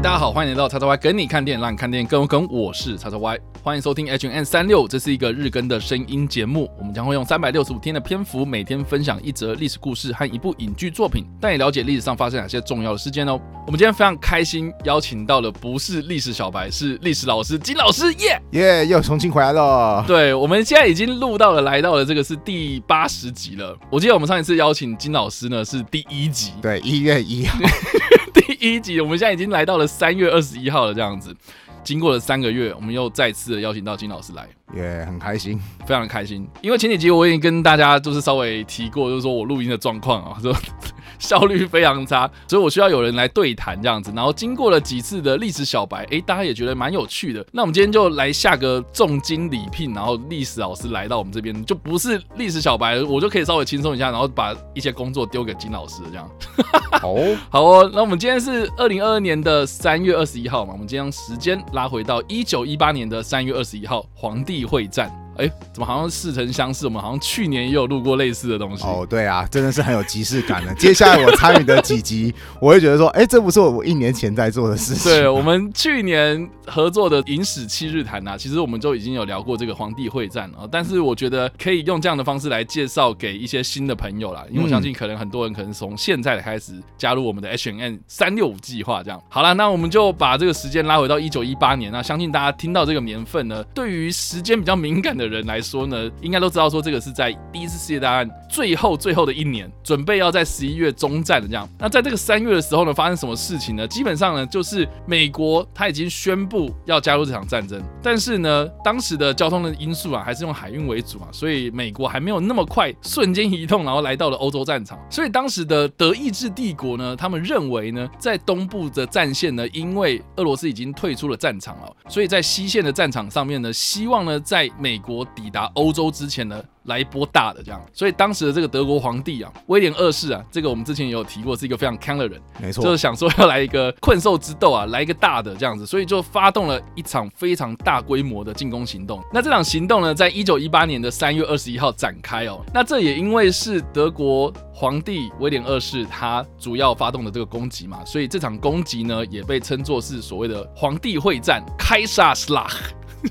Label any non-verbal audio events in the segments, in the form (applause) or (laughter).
大家好，欢迎来到叉叉 Y 跟你看电影，让你看电影更有梗。我是叉叉 Y，欢迎收听 H N 三六，这是一个日更的声音节目。我们将会用三百六十五天的篇幅，每天分享一则历史故事和一部影剧作品，带你了解历史上发生哪些重要的事件哦。我们今天非常开心，邀请到了不是历史小白，是历史老师金老师，耶耶，又重新回来了。对，我们现在已经录到了，来到了这个是第八十集了。我记得我们上一次邀请金老师呢是第一集，对，一月一号。(laughs) 第一集，我们现在已经来到了三月二十一号了，这样子，经过了三个月，我们又再次的邀请到金老师来，也很开心，非常的开心，因为前几集我已经跟大家就是稍微提过，就是说我录音的状况啊，说。(laughs) 效率非常差，所以我需要有人来对谈这样子。然后经过了几次的历史小白，哎，大家也觉得蛮有趣的。那我们今天就来下个重金礼聘，然后历史老师来到我们这边，就不是历史小白，我就可以稍微轻松一下，然后把一些工作丢给金老师这样。好，(laughs) 好哦。那我们今天是二零二二年的三月二十一号嘛，我们今天时间拉回到一九一八年的三月二十一号，皇帝会战。哎，怎么好像似曾相识？我们好像去年也有录过类似的东西。哦，对啊，真的是很有即视感的。接下来我参与的几集，我会觉得说，哎，这不是我一年前在做的事情。对我们去年合作的《影史七日谈》呐，其实我们就已经有聊过这个皇帝会战了。但是我觉得可以用这样的方式来介绍给一些新的朋友啦，因为我相信可能很多人可能从现在开始加入我们的 H N 三六五计划。这样好了，那我们就把这个时间拉回到一九一八年。那相信大家听到这个年份呢，对于时间比较敏感的人来说呢。应该都知道，说这个是在第一次世界大战最后最后的一年，准备要在十一月中战的这样。那在这个三月的时候呢，发生什么事情呢？基本上呢，就是美国他已经宣布要加入这场战争，但是呢，当时的交通的因素啊，还是用海运为主啊，所以美国还没有那么快瞬间移动，然后来到了欧洲战场。所以当时的德意志帝国呢，他们认为呢，在东部的战线呢，因为俄罗斯已经退出了战场了，所以在西线的战场上面呢，希望呢，在美国抵达欧。洲之前呢，来一波大的这样，所以当时的这个德国皇帝啊，威廉二世啊，这个我们之前也有提过，是一个非常强的人，没错，就是想说要来一个困兽之斗啊，来一个大的这样子，所以就发动了一场非常大规模的进攻行动。那这场行动呢，在一九一八年的三月二十一号展开哦。那这也因为是德国皇帝威廉二世他主要发动的这个攻击嘛，所以这场攻击呢，也被称作是所谓的皇帝会战，开萨斯拉。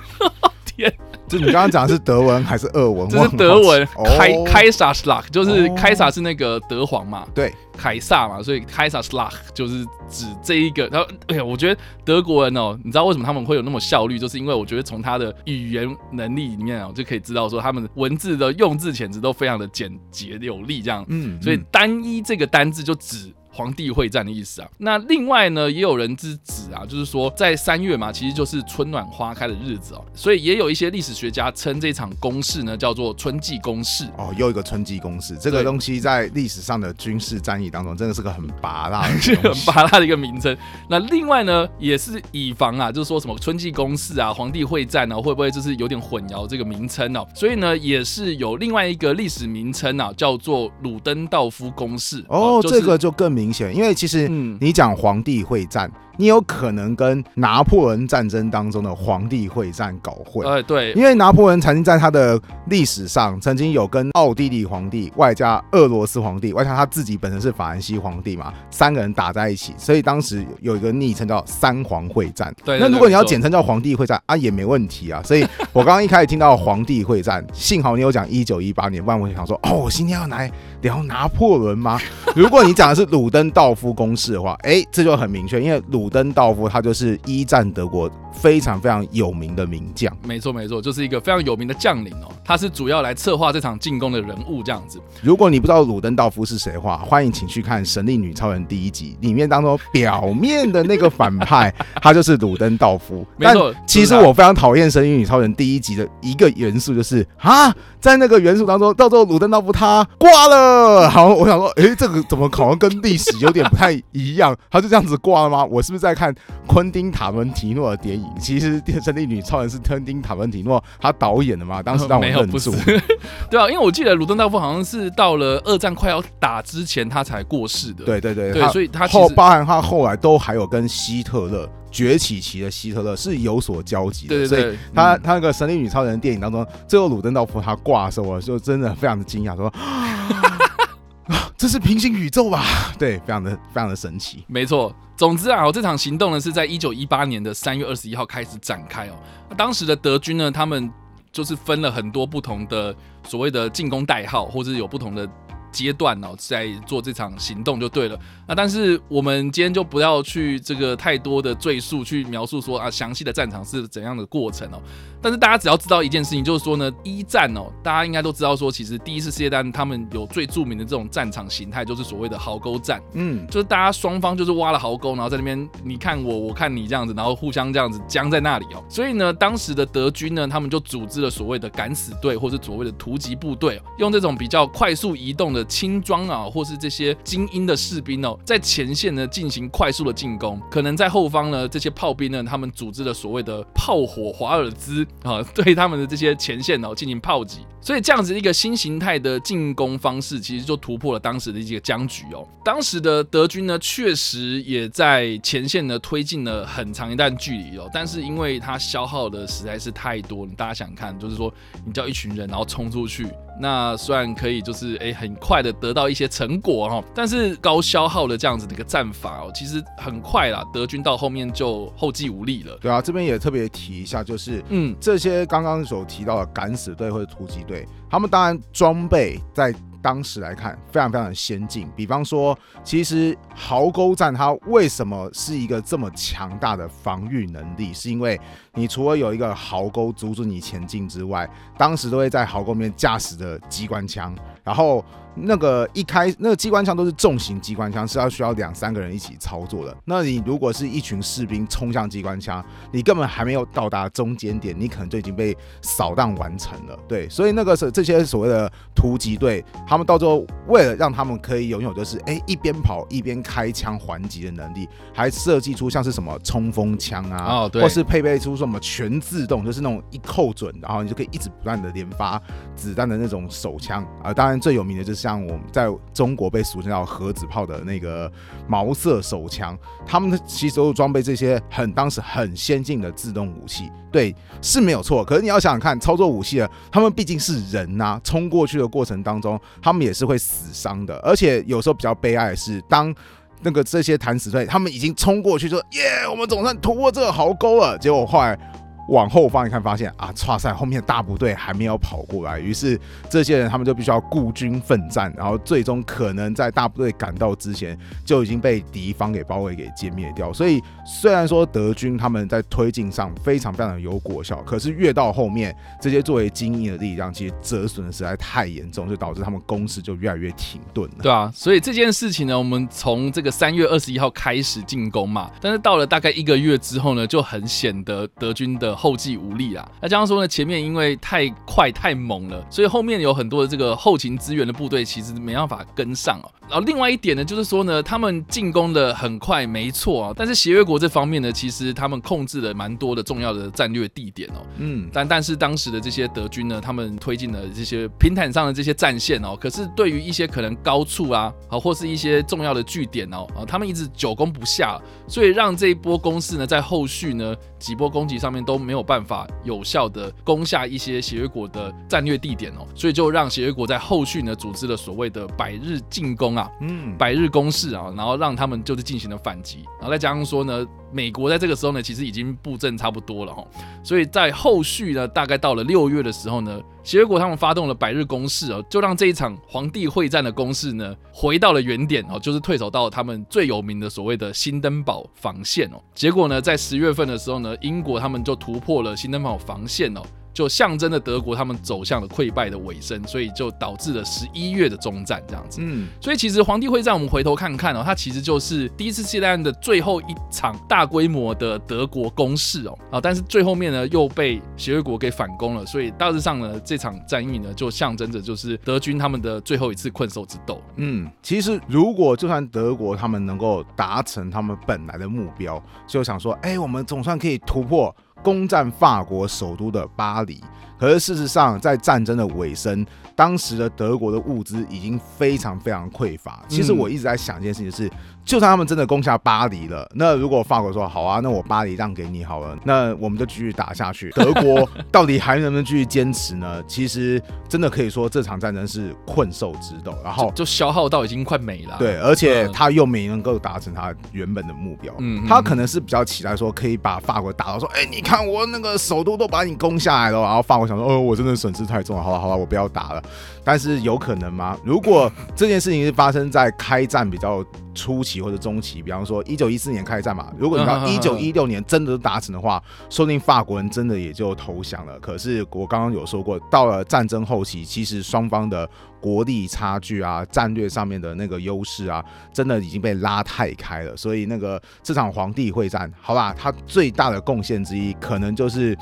(laughs) 天。就你刚刚讲的是德文还是俄文？这是德文，开开萨斯拉，就是开萨是那个德皇嘛，对，凯撒嘛，所以开萨斯拉就是指这一个。然后，哎呀，我觉得德国人哦，你知道为什么他们会有那么效率？就是因为我觉得从他的语言能力里面啊，就可以知道说他们文字的用字遣词都非常的简洁有力，这样，嗯，所以单一这个单字就指。皇帝会战的意思啊，那另外呢，也有人之指啊，就是说在三月嘛，其实就是春暖花开的日子哦，所以也有一些历史学家称这场攻势呢叫做春季攻势哦，又一个春季攻势，这个东西在历史上的军事战役当中真的是个很拔辣、(laughs) 很拔辣的一个名称。那另外呢，也是以防啊，就是说什么春季攻势啊、皇帝会战呢，会不会就是有点混淆这个名称哦？所以呢，也是有另外一个历史名称啊，叫做鲁登道夫攻势哦，这个就更明。明显，因为其实你讲皇帝会战。你有可能跟拿破仑战争当中的皇帝会战搞混，哎，对，因为拿破仑曾经在他的历史上曾经有跟奥地利皇帝外加俄罗斯皇帝外加他自己本身是法兰西皇帝嘛，三个人打在一起，所以当时有一个昵称叫三皇会战。对，那如果你要简称叫皇帝会战啊，也没问题啊。(laughs) 所以我刚刚一开始听到皇帝会战，幸好你有讲一九一八年，不然我想说，哦，我今天要来聊拿破仑吗？如果你讲的是鲁登道夫公式的话，哎，这就很明确，因为鲁。鲁登道夫，他就是一战德国非常非常有名的名将。没错，没错，就是一个非常有名的将领哦。他是主要来策划这场进攻的人物，这样子。如果你不知道鲁登道夫是谁的话，欢迎请去看《神力女超人》第一集，里面当中表面的那个反派，他就是鲁登道夫。(laughs) 没错，其实我非常讨厌《神力女超人》第一集的一个元素，就是啊，在那个元素当中，到最后鲁登道夫他挂了。好，我想说，哎，这个怎么好像跟历史有点不太一样？他就这样子挂了吗？我是不是？在看昆汀塔文提诺的电影，其实《电神力女超人》是昆汀塔文提诺他导演的嘛？当时让我愣住。(laughs) 对啊，因为我记得鲁登道夫好像是到了二战快要打之前他才过世的。对对对，对，所以他后包含他后来都还有跟希特勒崛起期的希特勒是有所交集的。对对对，他他那个神力女超人电影当中，最后鲁登道夫他挂的时候，我就真的非常的惊讶，说。这是平行宇宙吧？(laughs) 对，非常的非常的神奇。没错，总之啊，这场行动呢是在一九一八年的三月二十一号开始展开哦。当时的德军呢，他们就是分了很多不同的所谓的进攻代号，或者有不同的。阶段哦，在做这场行动就对了。那但是我们今天就不要去这个太多的赘述，去描述说啊详细的战场是怎样的过程哦。但是大家只要知道一件事情，就是说呢，一战哦，大家应该都知道说，其实第一次世界大战他们有最著名的这种战场形态，就是所谓的壕沟战。嗯，就是大家双方就是挖了壕沟，然后在那边你看我，我看你这样子，然后互相这样子僵在那里哦。所以呢，当时的德军呢，他们就组织了所谓的敢死队，或者所谓的突击部队，用这种比较快速移动的轻装啊，或是这些精英的士兵哦，在前线呢进行快速的进攻。可能在后方呢，这些炮兵呢，他们组织了所谓的炮火华尔兹啊，对他们的这些前线哦进行炮击。所以这样子一个新形态的进攻方式，其实就突破了当时的一个僵局哦。当时的德军呢，确实也在前线呢推进了很长一段距离哦，但是因为它消耗的实在是太多了，大家想看，就是说你叫一群人然后冲出去。那虽然可以就是诶很快的得到一些成果哈，但是高消耗的这样子的一个战法哦，其实很快啦，德军到后面就后继无力了。对啊，这边也特别提一下，就是嗯，这些刚刚所提到的敢死队或者突击队，他们当然装备在。当时来看，非常非常的先进。比方说，其实壕沟战它为什么是一个这么强大的防御能力？是因为你除了有一个壕沟阻止你前进之外，当时都会在壕沟面驾驶的机关枪，然后。那个一开那个机关枪都是重型机关枪，是要需要两三个人一起操作的。那你如果是一群士兵冲向机关枪，你根本还没有到达中间点，你可能就已经被扫荡完成了。对，所以那个是这些所谓的突击队，他们到最后为了让他们可以拥有就是哎一边跑一边开枪还击的能力，还设计出像是什么冲锋枪啊，哦对，或是配备出什么全自动，就是那种一扣准，然后你就可以一直不断的连发子弹的那种手枪啊。当然最有名的就是。像我们在中国被俗称叫核子炮的那个毛瑟手枪，他们其实都装备这些很当时很先进的自动武器，对是没有错。可是你要想想看，操作武器的他们毕竟是人呐，冲过去的过程当中，他们也是会死伤的。而且有时候比较悲哀的是，当那个这些弹死队他们已经冲过去说耶，我们总算突破这个壕沟了，结果后来。往后方一看，发现啊，差赛后面大部队还没有跑过来，于是这些人他们就必须要孤军奋战，然后最终可能在大部队赶到之前就已经被敌方给包围给歼灭掉。所以虽然说德军他们在推进上非常非常的有果效，可是越到后面，这些作为精英的力量其实折损的实在太严重，就导致他们攻势就越来越停顿了。对啊，所以这件事情呢，我们从这个三月二十一号开始进攻嘛，但是到了大概一个月之后呢，就很显得德军的。后继无力啊！那这样说呢，前面因为太快太猛了，所以后面有很多的这个后勤资源的部队其实没办法跟上哦。然后另外一点呢，就是说呢，他们进攻的很快，没错啊，但是协约国这方面呢，其实他们控制了蛮多的重要的战略地点哦。嗯，但但是当时的这些德军呢，他们推进了这些平坦上的这些战线哦，可是对于一些可能高处啊，啊或是一些重要的据点哦，啊他们一直久攻不下，所以让这一波攻势呢，在后续呢几波攻击上面都没有办法有效的攻下一些协约国的战略地点哦，所以就让协约国在后续呢组织了所谓的百日进攻。啊，嗯，百日攻势啊，然后让他们就是进行了反击，然后再加上说呢，美国在这个时候呢，其实已经布阵差不多了哈，所以在后续呢，大概到了六月的时候呢，结果他们发动了百日攻势哦，就让这一场皇帝会战的攻势呢，回到了原点哦，就是退守到他们最有名的所谓的新登堡防线哦，结果呢，在十月份的时候呢，英国他们就突破了新登堡防线哦。就象征着德国他们走向了溃败的尾声，所以就导致了十一月的中战这样子。嗯，所以其实皇帝会战，我们回头看看哦，它其实就是第一次世界大战的最后一场大规模的德国攻势哦啊，但是最后面呢又被协约国给反攻了，所以大致上呢这场战役呢就象征着就是德军他们的最后一次困兽之斗。嗯，其实如果就算德国他们能够达成他们本来的目标，就想说，哎，我们总算可以突破。攻占法国首都的巴黎，可是事实上，在战争的尾声，当时的德国的物资已经非常非常匮乏。其实嗯我一直在想一件事情是，就算他们真的攻下巴黎了，那如果法国说好啊，那我巴黎让给你好了，那我们就继续打下去。德国到底还能不能继续坚持呢？其实真的可以说这场战争是困兽之斗，然后就就消耗到已经快没了。对，而且嗯他又没能够达成他原本的目标。嗯，嗯他可能是比较期待说可以把法国打到说，哎、你看我那个首都都把你攻下来了，然后法国想说，哦，我真的损失太重了，好了好了，我不要打了。但是有可能吗？如果这件事情是发生在开战比较初期或者中期，比方说一九一四年开战嘛，如果你到一九一六年真的达成的话，说不定法国人真的也就投降了。可是我刚刚有说过，到了战争后期，其实双方的国力差距啊、战略上面的那个优势啊，真的已经被拉太开了。所以那个这场皇帝会战，好吧，它最大的贡献之一，可能就是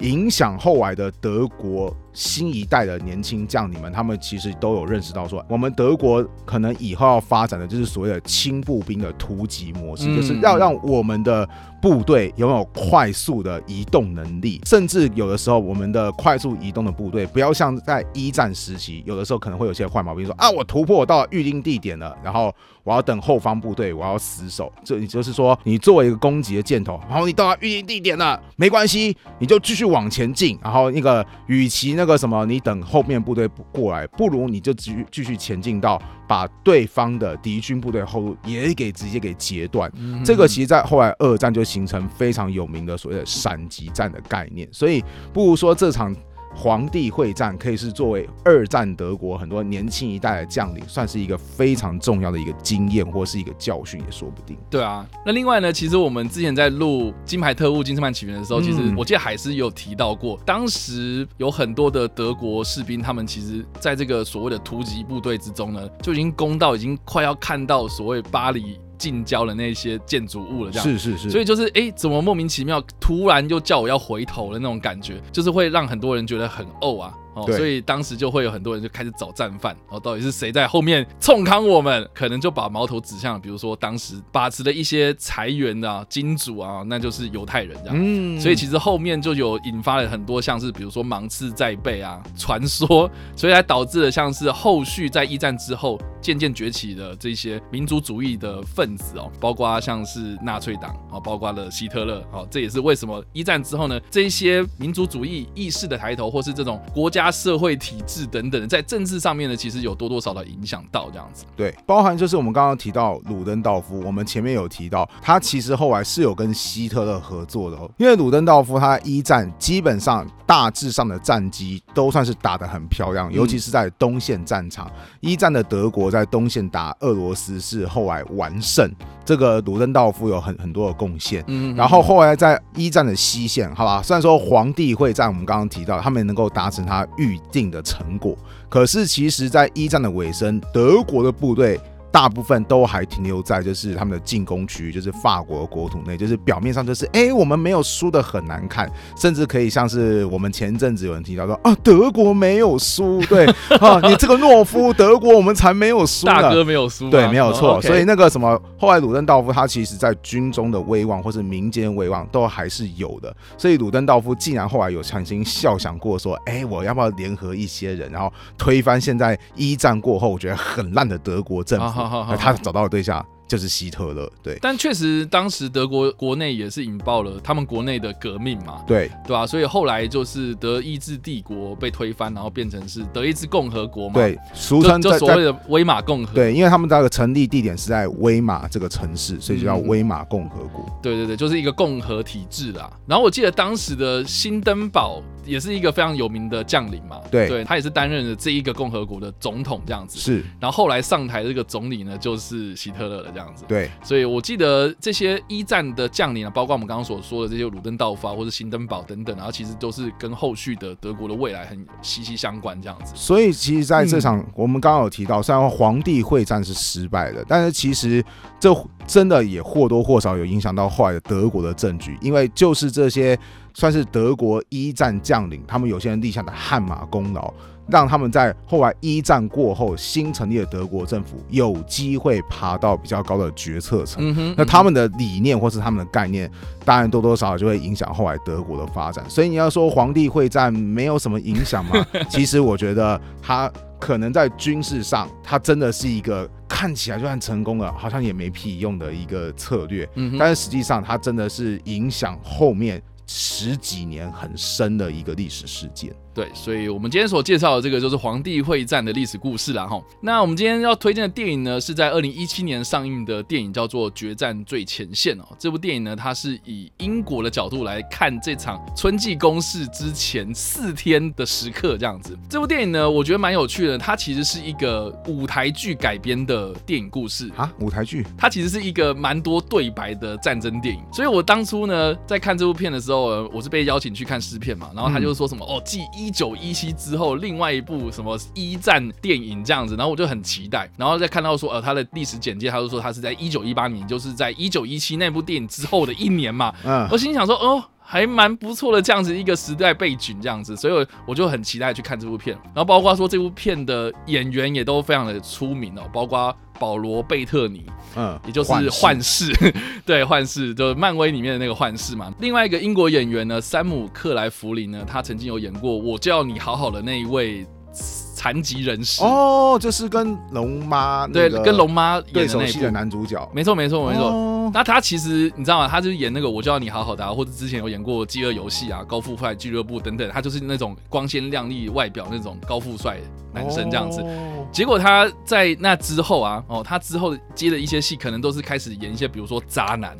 影响后来的德国新一代的年轻将领们，他们其实都有认识到说，我们德国可能以后要发展的就是所谓的轻步兵的突击模式，嗯就是要让我们的部队拥有快速的移动能力，甚至有的时候我们的快速移动的部队不要像在一战时期，有的时候可能会有些坏毛病说啊，我突破到预定地点了，然后我要等后方部队，我要死守。这也就是说，你作为一个攻击的箭头，然后你到达预定地点了，没关系，你就继续往前进。然后那个，与其那个什么，你等后面部队过来，不如你就继继续前进到把对方的敌军部队后路也给直接给截断。嗯这个其实，在后来二战就形成非常有名的所谓的闪击战的概念，所以不如说这场皇帝会战可以是作为二战德国很多年轻一代的将领，算是一个非常重要的一个经验或是一个教训，也说不定。对啊，那另外呢，其实我们之前在录《金牌特务：金斯曼起源》的时候，嗯其实我记得海斯也有提到过，当时有很多的德国士兵，他们其实在这个所谓的突击部队之中呢，就已经攻到已经快要看到所谓巴黎近郊的那些建筑物了，这样。是是是，所以就是哎、诶怎么莫名其妙突然就叫我要回头的那种感觉，就是会让很多人觉得很怄啊。哦，所以当时就会有很多人就开始找战犯，然后到底是谁在后面冲康我们？可能就把矛头指向，比如说当时把持的一些财源的、啊、金主啊，那就是犹太人这样。嗯所以其实后面就有引发了很多像是比如说芒刺在背啊传说，所以才导致了像是后续在一战之后渐渐崛起的这些民族主义的分子哦，包括像是纳粹党啊，包括了希特勒哦，这也是为什么一战之后呢，这一些民族主义意识的抬头，或是这种国家社会体制等等的，在政治上面呢，其实有多多少少影响到这样子。对，包含就是我们刚刚提到鲁登道夫，我们前面有提到，他其实后来是有跟希特勒合作的哦，因为鲁登道夫他一战基本上大致上的战绩都算是打得很漂亮，尤其是在东线战场，一战的德国在东线打俄罗斯是后来完胜，这个鲁登道夫有很很多的贡献。嗯然后后来在一战的西线，好吧，虽然说皇帝会战，我们刚刚提到他们能够达成他预定的成果，可是其实，在一战的尾声，德国的部队。大部分都还停留在就是他们的进攻区域，就是法国国土内，就是表面上就是哎、诶我们没有输的很难看，甚至可以像是我们前阵子有人提到说啊，德国没有输，对 (laughs) 啊，你这个懦夫，德国我们才没有输呢。大哥没有输吗，对，没有错。所以那个什么，后来鲁登道夫他其实在军中的威望或是民间威望都还是有的。所以鲁登道夫竟然后来有曾经笑想过说，哎，我要不要联合一些人，然后推翻现在一战过后我觉得很烂的德国政府？好好好好他找到的对象就是希特勒。对但确实，当时德国国内也是引爆了他们国内的革命嘛，对对吧、所以后来就是德意志帝国被推翻，然后变成是德意志共和国嘛，，对，俗就称就所谓的威玛共和。对，因为他们那个成立地点是在威玛这个城市，所以就叫嗯威玛共和国。对对对，就是一个共和体制啦。然后我记得当时的新登堡也是一个非常有名的将领嘛，对对他也是担任了这一个共和国的总统这样子。是，然后后来上台这个总理呢，就是希特勒了这样子。对，所以我记得这些一战的将领啊，包括我们刚刚所说的这些鲁登道夫啊，或者辛登堡等等，然后其实都是跟后续的德国的未来很息息相关这样子。所以其实在这场、嗯我们刚刚有提到，虽然皇帝会战是失败的，但是其实这真的也或多或少有影响到后来的德国的政局，因为就是这些算是德国一战将领，他们有些人立下的汗马功劳，让他们在后来一战过后新成立的德国政府有机会爬到比较高的决策层。嗯哼，那他们的理念或是他们的概念，当然多多少少就会影响后来德国的发展。所以你要说皇帝会战没有什么影响吗？(laughs) 其实我觉得他可能在军事上，他真的是一个看起来就算成功了，好像也没屁用的一个策略。嗯哼，但是实际上，它真的是影响后面十几年很深的一个历史事件。对，所以我们今天所介绍的这个就是皇帝会战的历史故事啦哈。那我们今天要推荐的电影呢，是在二零一七年上映的电影，叫做《决战最前线》哦。这部电影呢，它是以英国的角度来看这场春季攻势之前四天的时刻这样子。这部电影呢，我觉得蛮有趣的，它其实是一个舞台剧改编的电影故事。啊，舞台剧它其实是一个蛮多对白的战争电影，所以我当初呢在看这部片的时候，呃我是被邀请去看试片嘛，然后他就说什么、哦，继一九一七之后，另外一部什么一战电影这样子，然后我就很期待，然后再看到说呃他的历史简介，他就说他是在一九一八年，就是在一九一七那部电影之后的一年嘛，嗯我心想说哦。还蛮不错的，这样子一个时代背景，这样子，所以我我就很期待去看这部片。然后包括说这部片的演员也都非常的出名哦，包括保罗贝特尼，嗯，也就是幻视，(laughs) 对，幻视就是漫威里面的那个幻视嘛。另外一个英国演员呢，山姆克莱弗林呢，他曾经有演过《我叫你好好的》那一位残疾人士，哦，就是跟龙妈对，跟龙妈演对手戏的，男主角，没错没错没错。哦那他其实你知道吗？他就是演那个《我就要你好好的、啊》，或者之前有演过《饥饿游戏》啊、《高富帅俱乐部》等等，他就是那种光鲜亮丽外表那种高富帅男生这样子。哦结果他在那之后啊，哦，他之后接的一些戏，可能都是开始演一些，比如说渣男，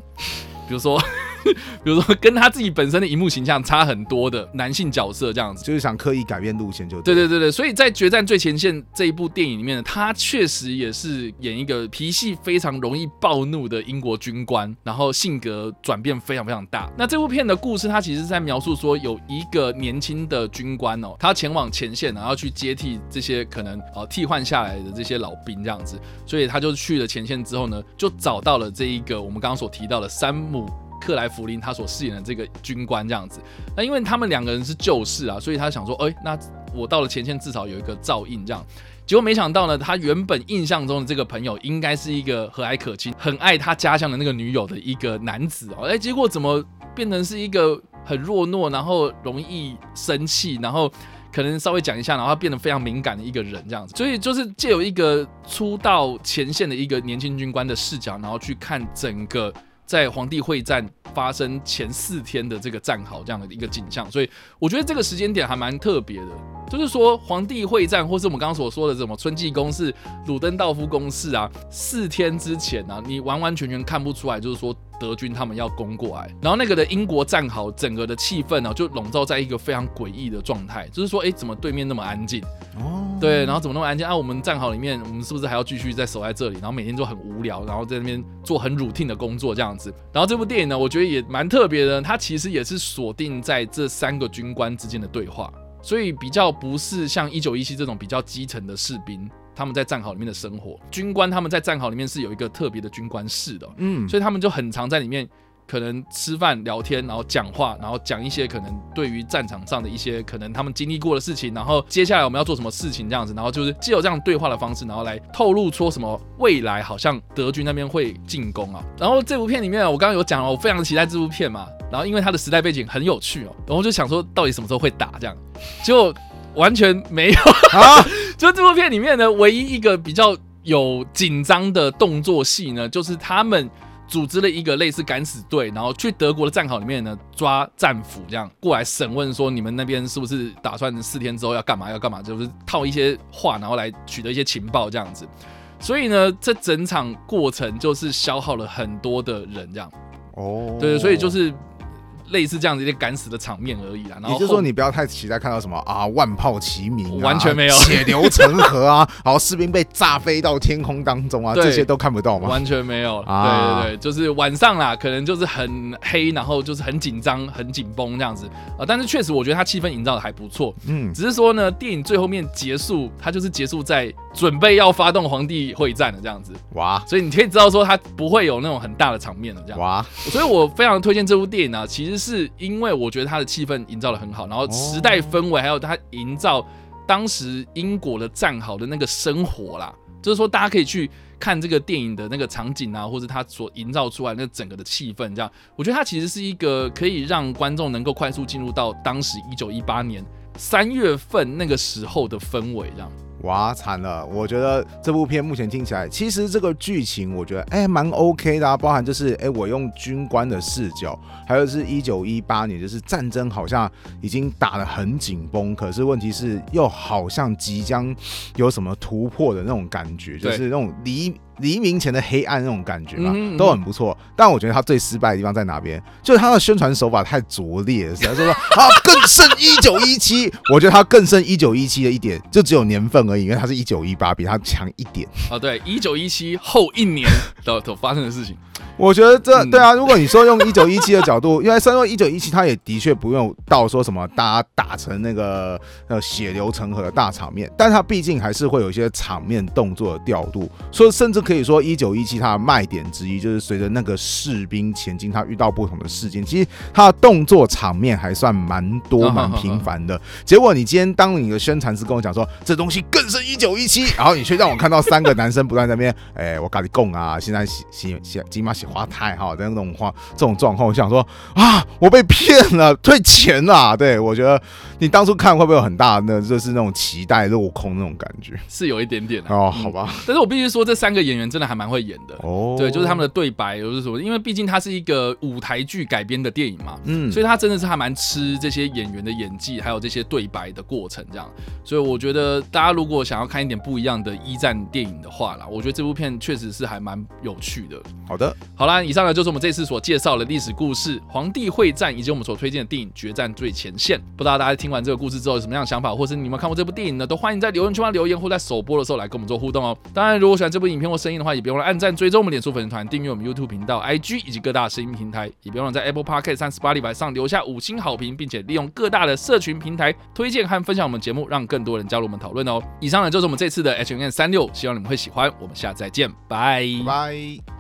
比如说，(laughs) 比如说跟他自己本身的荧幕形象差很多的男性角色这样子。就是想刻意改变路线就对对对对，所以在《决战最前线》这一部电影里面呢，他确实也是演一个脾气非常容易暴怒的英国军官，然后性格转变非常非常大。那这部片的故事，他其实是在描述说，有一个年轻的军官哦，他前往前线，然后去接替这些可能呃替换下来的这些老兵这样子，所以他就去了前线之后呢，就找到了这一个我们刚刚所提到的山姆。克莱弗林他所饰演的这个军官这样子，那因为他们两个人是旧识啊，所以他想说，哎、那我到了前线至少有一个照应这样。结果没想到呢，他原本印象中的这个朋友应该是一个和蔼可亲、很爱他家乡的那个女友的一个男子哦，哎，结果怎么变成是一个很弱懦，然后容易生气，然后可能稍微讲一下，然后他变得非常敏感的一个人这样子。所以就是借有一个初到前线的一个年轻军官的视角，然后去看整个在皇帝会战发生前四天的这个战壕这样的一个景象，所以我觉得这个时间点还蛮特别的。就是说，皇帝会战，或是我们刚刚所说的什么春季攻势、鲁登道夫攻势啊，四天之前啊，你完完全全看不出来，就是说德军他们要攻过来，然后那个的英国战壕整个的气氛呢、就笼罩在一个非常诡异的状态，就是说，哎，怎么对面那么安静？哦，对，然后怎么那么安静啊？我们战壕里面，我们是不是还要继续再守在这里？然后每天就很无聊，然后在那边做很 routine 的工作这样子。然后这部电影呢，我觉得也蛮特别的，它其实也是锁定在这三个军官之间的对话，所以比较不是像一九一七这种比较基层的士兵。他们在战壕里面的生活，军官他们在战壕里面是有一个特别的军官室的。哦、嗯，所以他们就很常在里面可能吃饭聊天，然后讲话，然后讲一些可能对于战场上的一些可能他们经历过的事情，然后接下来我们要做什么事情这样子，然后就是既有这样对话的方式，然后来透露出什么未来好像德军那边会进攻啊。然后这部片里面，我刚刚有讲了，我非常期待这部片嘛，然后因为它的时代背景很有趣哦，然后就想说到底什么时候会打这样，结果完全没有。啊，(laughs) 就这部片里面呢，唯一一个比较有紧张的动作戏呢，就是他们组织了一个类似敢死队，然后去德国的战壕里面呢抓战俘，这样过来审问说你们那边是不是打算四天之后要干嘛要干嘛，就是套一些话，然后来取得一些情报这样子。所以呢，这整场过程就是消耗了很多的人，这样哦，对，所以就是类似这样子一些敢死的场面而已啦。然后也就是说，你不要太期待看到什么啊，万炮齐鸣、啊，完全没有血流成河啊，(laughs) 然后士兵被炸飞到天空当中啊，这些都看不到吗？完全没有，啊对对对，就是晚上啦，可能就是很黑，然后就是很紧张、很紧绷这样子啊、呃但是确实，我觉得它气氛营造的还不错。嗯，只是说呢，电影最后面结束，它就是结束在准备要发动皇帝会战的这样子，哇所以你可以知道说它不会有那种很大的场面的这样。哇，所以我非常推荐这部电影啊，其实是因为我觉得它的气氛营造的很好，然后时代氛围，还有它营造当时英国的战壕的那个生活啦，就是说大家可以去看这个电影的那个场景啊，或者它所营造出来那整个的气氛，这样，我觉得它其实是一个可以让观众能够快速进入到当时一九一八年三月份那个时候的氛围，这样。哇，惨了！我觉得这部片目前听起来，其实这个剧情我觉得哎蛮 OK 的，包含就是哎我用军官的视角，还有是一九一八年，就是战争好像已经打得很紧绷，可是问题是又好像即将有什么突破的那种感觉，就是那种离。黎明前的黑暗那种感觉嘛，都很不错。但我觉得他最失败的地方在哪边？就是他的宣传手法太拙劣了。是说说他更胜一九一七，(laughs) 我觉得他更胜一九一七的一点就只有年份而已，因为他是一九一八，比他强一点。啊，对，一九一七后一年的 (laughs) 所发生的事情。我觉得这对啊，如果你说用一九一七的角度，(laughs) 因为虽然说一九一七，它也的确不用到说什么大家打成那个呃血流成河的大场面，但它毕竟还是会有一些场面动作的调度，所以甚至可以说一九一七它的卖点之一就是随着那个士兵前进，他遇到不同的事件，其实他的动作场面还算蛮多蛮频繁的。结果你今天当你的宣传师跟我讲说这东西更胜一九一七，然后你却让我看到三个男生不断在那边，哎，我跟你供啊，现在洗洗洗金马洗。花太好的那种话，这种状况，我想说啊，我被骗了，退钱了。对我觉得你当初看会不会有很大的，就是那种期待落空那种感觉，是有一点点哦，好吧。但是我必须说，这三个演员真的还蛮会演的哦。对，就是他们的对白，又是什么？因为毕竟它是一个舞台剧改编的电影嘛，嗯，所以他真的是还蛮吃这些演员的演技，还有这些对白的过程这样。所以我觉得大家如果想要看一点不一样的一战电影的话啦，我觉得这部片确实是还蛮有趣的。好的。好啦，以上呢就是我们这次所介绍的历史故事《皇帝会战》，以及我们所推荐的电影《决战最前线》。不知道大家听完这个故事之后有什么样的想法，或是你们看过这部电影呢？都欢迎在留言区留言，或在首播的时候来跟我们做互动哦。当然，如果喜欢这部影片或声音的话，也别忘了按赞、追踪我们脸书粉丝团、订阅我们 YouTube 频道、IG 以及各大声音平台，也别忘了在 Apple Podcast 三十八里板上留下五星好评，并且利用各大的社群平台推荐和分享我们节目，让更多人加入我们讨论哦。以上呢就是我们这次的 H N 三六，希望你们会喜欢。我们下次再见，拜拜。